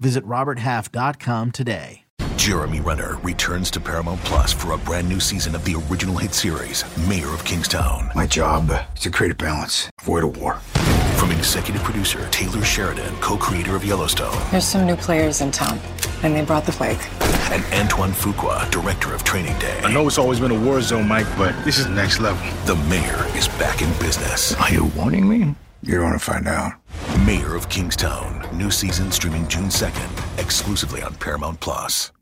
Visit RobertHalf.com today. Jeremy Renner returns to Paramount Plus for a brand new season of the original hit series, Mayor of Kingstown. My job is to create a balance, avoid a war. From executive producer Taylor Sheridan, co creator of Yellowstone. There's some new players in town, and they brought the plague. And Antoine Fuqua, director of Training Day. I know it's always been a war zone, Mike, but this is next level. The mayor is back in business. Are you warning me? You want to find out. Mayor of Kingstown. New season streaming June 2nd, exclusively on Paramount Plus.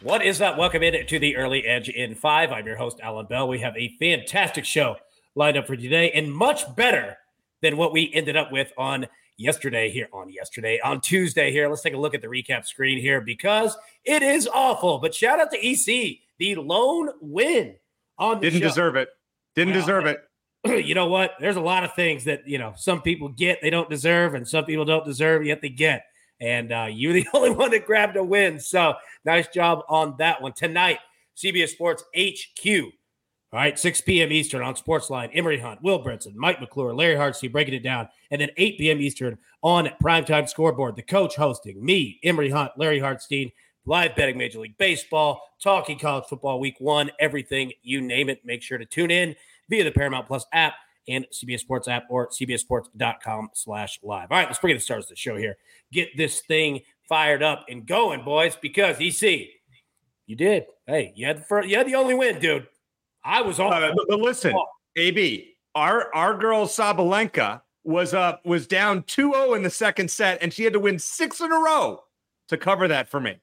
What is up? Welcome in to the Early Edge in five. I'm your host, Allan Bell. We have a fantastic show lined up for today and much better than what we ended up with on yesterday here on yesterday on Tuesday here. Let's take a look at the recap screen here because it is awful. But shout out to EC, the lone win on Didn't show. deserve it. Didn't Well, deserve it. you know what? There's a lot of things that you know some people get they don't deserve, and some people don't deserve yet they get. And uh, you're the only one that grabbed a win. So nice job on that one tonight. CBS Sports HQ. All right, 6 p.m. Eastern on Sportsline. Emery Hunt, Will Brinson, Mike McClure, Larry Hartstein breaking it down. And then 8 p.m. Eastern on Primetime Scoreboard. The coach hosting me, Emery Hunt, Larry Hartstein, live betting Major League Baseball, talking college football week one, everything, you name it. Make sure to tune in via the Paramount Plus app and CBS Sports app or cbssports.com slash live. All right, let's bring the stars of the show here. Get this thing fired up and going, boys, because EC, you did. Hey, you had the first, you had the only win, dude. I was on. Uh, but, but listen, AB, our our girl Sabalenka was up was down 2-0 in the second set, and she had to win six in a row to cover that for me.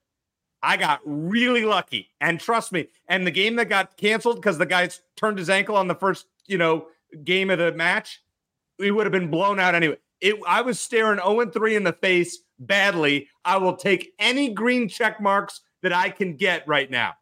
I got really lucky, and trust me. And the game that got canceled because the guy turned his ankle on the first, you know, game of the match, we would have been blown out anyway. It, I was staring 0 3 in the face badly. I will take any green check marks that I can get right now.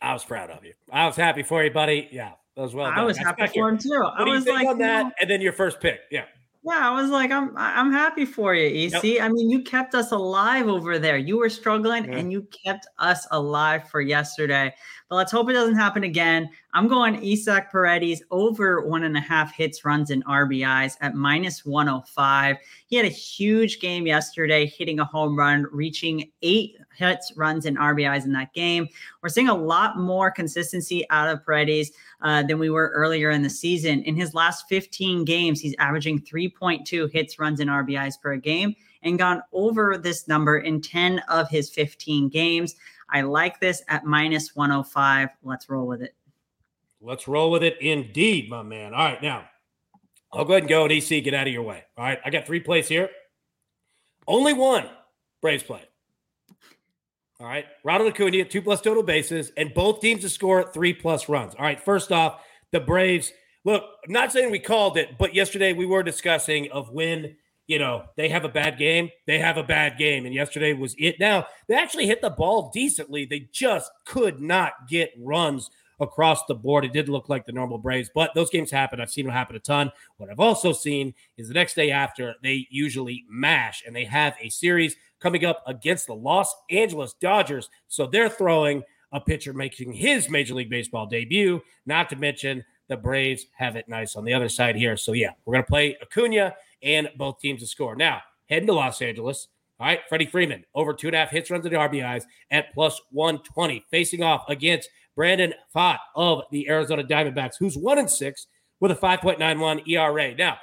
I was proud of you. I was happy for you, buddy. Yeah, that was well Done. I was That's happy for here. him too. What I was like, on that? And then your first pick. Yeah. Yeah, I was like, I'm I'm happy for you, EC. I mean, you kept us alive over there. You were struggling, Yeah. and you kept us alive for yesterday. But let's hope it doesn't happen again. I'm going Isaac Paredes over one and a half hits, runs, and RBIs at minus 105. He had a huge game yesterday, hitting a home run, reaching eight hits, runs, and RBIs in that game. We're seeing a lot more consistency out of Paredes uh, than we were earlier in the season. In his last 15 games, he's averaging 3.2 hits, runs, and RBIs per game and gone over this number in 10 of his 15 games. I like this at minus 105. Let's roll with it. Let's roll with it indeed, my man. All right, now I'll go ahead and go and EC, get out of your way. All right, I got three plays here. Only one Braves play. All right, Ronald Acuna, two plus total bases, and both teams to score three plus runs. All right, first off, the Braves. Look, I'm not saying we called it, but yesterday we were discussing of when you know they have a bad game, they have a bad game, and yesterday was it. Now they actually hit the ball decently. They just could not get runs across the board. It did look like the normal Braves, but those games happen. I've seen them happen a ton. What I've also seen is the next day after they usually mash and they have a series coming up against the Los Angeles Dodgers. So they're throwing a pitcher making his Major League Baseball debut, not to mention the Braves have it nice on the other side here. So yeah, we're going to play Acuna and both teams to score. Now, heading to Los Angeles. All right, Freddie Freeman over two and a half hits, runs, and RBIs at plus 120, facing off against Brandon Pfaadt of the Arizona Diamondbacks, who's one and six with a 5.91 ERA. Now,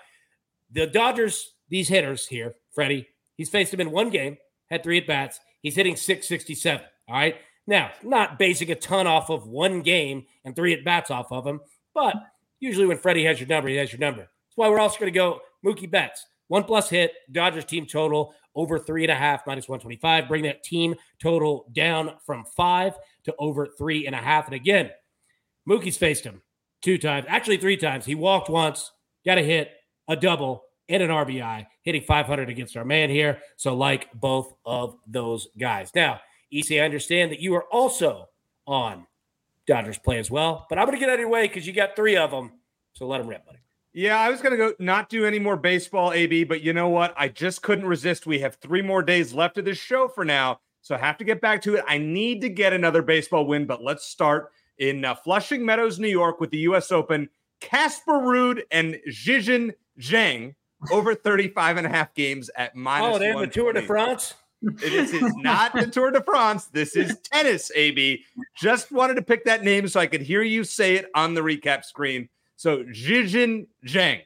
the Dodgers, these hitters here, Freddie, he's faced them in one game, had three at bats. He's hitting 667. All right. Now, not basing a ton off of one game and three at bats off of him, but usually when Freddie has your number, he has your number. That's why we're also going to go Mookie Betts. One plus hit, Dodgers team total over three and a half, minus 125. Bring that team total down from five to over three and a half. And again, Mookie's faced him two times, actually three times. He walked once, got a hit a double and an RBI, hitting 500 against our man here. So, like both of those guys. Now, EC, I understand that you are also on Dodgers play as well, but I'm going to get out of your way because you got three of them. So let them rip, buddy. Yeah, I was going to go not do any more baseball, AB, but you know what? I just couldn't resist. We have three more days left of this show for now. So I have to get back to it. I need to get another baseball win, but let's start in uh, Flushing Meadows, New York with the U.S. Open. Casper Ruud and Zhizhen Zhang over 35 and a half games at minus. Oh, they have the Tour de France? This is not the Tour de France. This is tennis, AB. Just wanted to pick that name so I could hear you say it on the recap screen. So Zhizhen Zhang.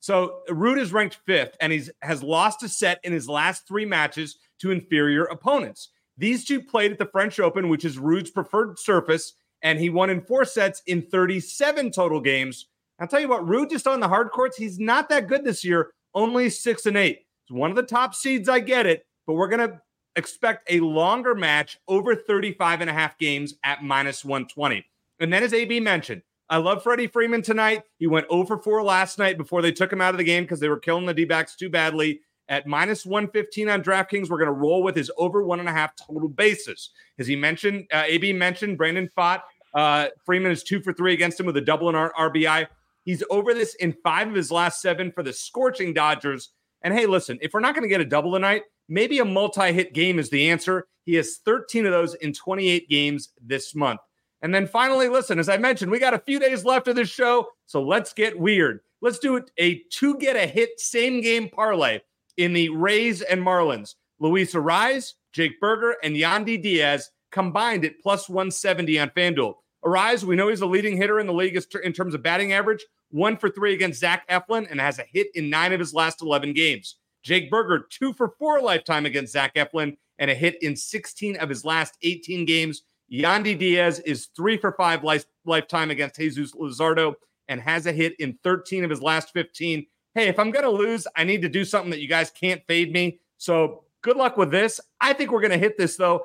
So Ruud is ranked fifth, and he's has lost a set in his last three matches to inferior opponents. These two played at the French Open, which is Ruud's preferred surface, and he won in four sets in 37 total games. I'll tell you what, Ruud just on the hard courts, he's not that good this year, only six and eight. It's one of the top seeds, I get it, but we're going to expect a longer match over 35 and a half games at minus 120. And then, as AB mentioned, I love Freddie Freeman tonight. He went over 4 last night before they took him out of the game because they were killing the D backs too badly. At minus 115 on DraftKings, we're going to roll with his over one and a half total bases. As he mentioned, uh, AB mentioned, Brandon Pfaadt. Uh, Freeman is two for three against him with a double in our RBI. He's over this in five of his last seven for the scorching Dodgers. And hey, listen, if we're not going to get a double tonight, maybe a multi hit game is the answer. He has 13 of those in 28 games this month. And then finally, listen, as I mentioned, we got a few days left of this show. So let's get weird. Let's do a two get a hit same game parlay in the Rays and Marlins. Luis Arraez, Jake Burger, and Yandy Diaz combined at plus 170 on FanDuel. Arraez, we know he's the leading hitter in the league in terms of batting average, one for three against Zach Eflin, and has a hit in nine of his last 11 games. Jake Burger, two for four lifetime against Zach Eflin, and a hit in 16 of his last 18 games. Yandy Diaz is three for five life, lifetime against Jesus Luzardo and has a hit in 13 of his last 15. Hey, if I'm going to lose, I need to do something that you guys can't fade me. So good luck with this. I think we're going to hit this though.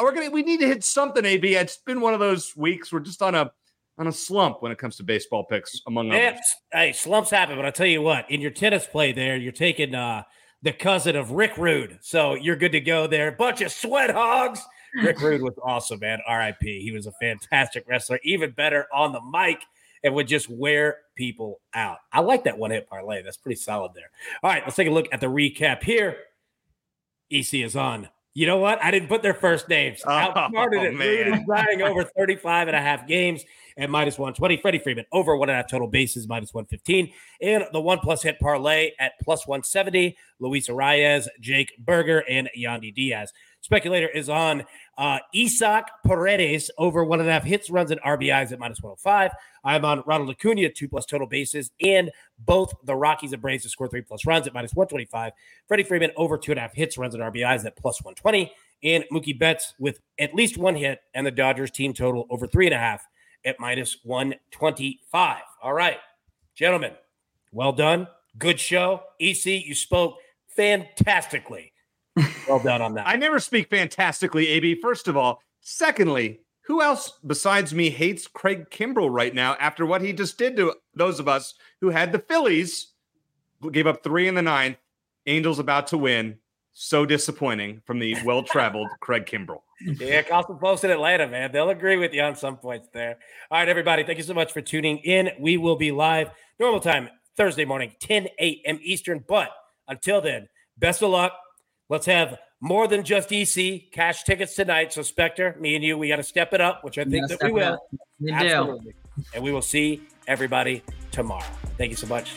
We're going to, we need to hit something, AB. It's been one of those weeks. We're just on a, on a slump when it comes to baseball picks, among others. Hey, slumps happen, but I'll tell you what, in your tennis play there, you're taking uh, the cousin of Rick Rude. So you're good to go there. Bunch of sweat hogs. Rick Rude was awesome, man. RIP. He was a fantastic wrestler, even better on the mic and would just wear people out. I like that one hit parlay. That's pretty solid there. All right, let's take a look at the recap here. EC is on. You know what? I didn't put their first names. Outsmarted oh, it. Ruud is riding over 35 and a half games at minus 120. Freddie Freeman over one and a half total bases, minus 115. And the one plus hit parlay at plus 170. Luis Arraez, Jake Burger, and Yandy Diaz. Speculator is on uh, Isaac Paredes over one and a half hits, runs, and RBIs at minus 105. I'm on Ronald Acuna, two plus total bases, and both the Rockies and Braves to score three plus runs at minus 125. Freddie Freeman over two and a half hits, runs, and RBIs at plus 120. And Mookie Betts with at least one hit, and the Dodgers team total over three and a half at minus 125. All right, gentlemen, well done. Good show. EC, you spoke fantastically well done on that. I never speak fantastically, AB. First of all. Secondly, who else besides me hates Craig Kimbrel right now after what he just did to those of us who had the Phillies, gave up three in the ninth, Angels about to win. So disappointing from the well traveled Craig Kimbrel. Yeah, Cosmo Post in Atlanta, man. They'll agree with you on some points there. All right, everybody. Thank you so much for tuning in. We will be live normal time Thursday morning, 10 a.m. Eastern. But until then, best of luck. Let's have more than just EC cash tickets tonight. So Spector, me and you, we got to step it up, which I think that we will. Absolutely. do. And we will see everybody tomorrow. Thank you so much.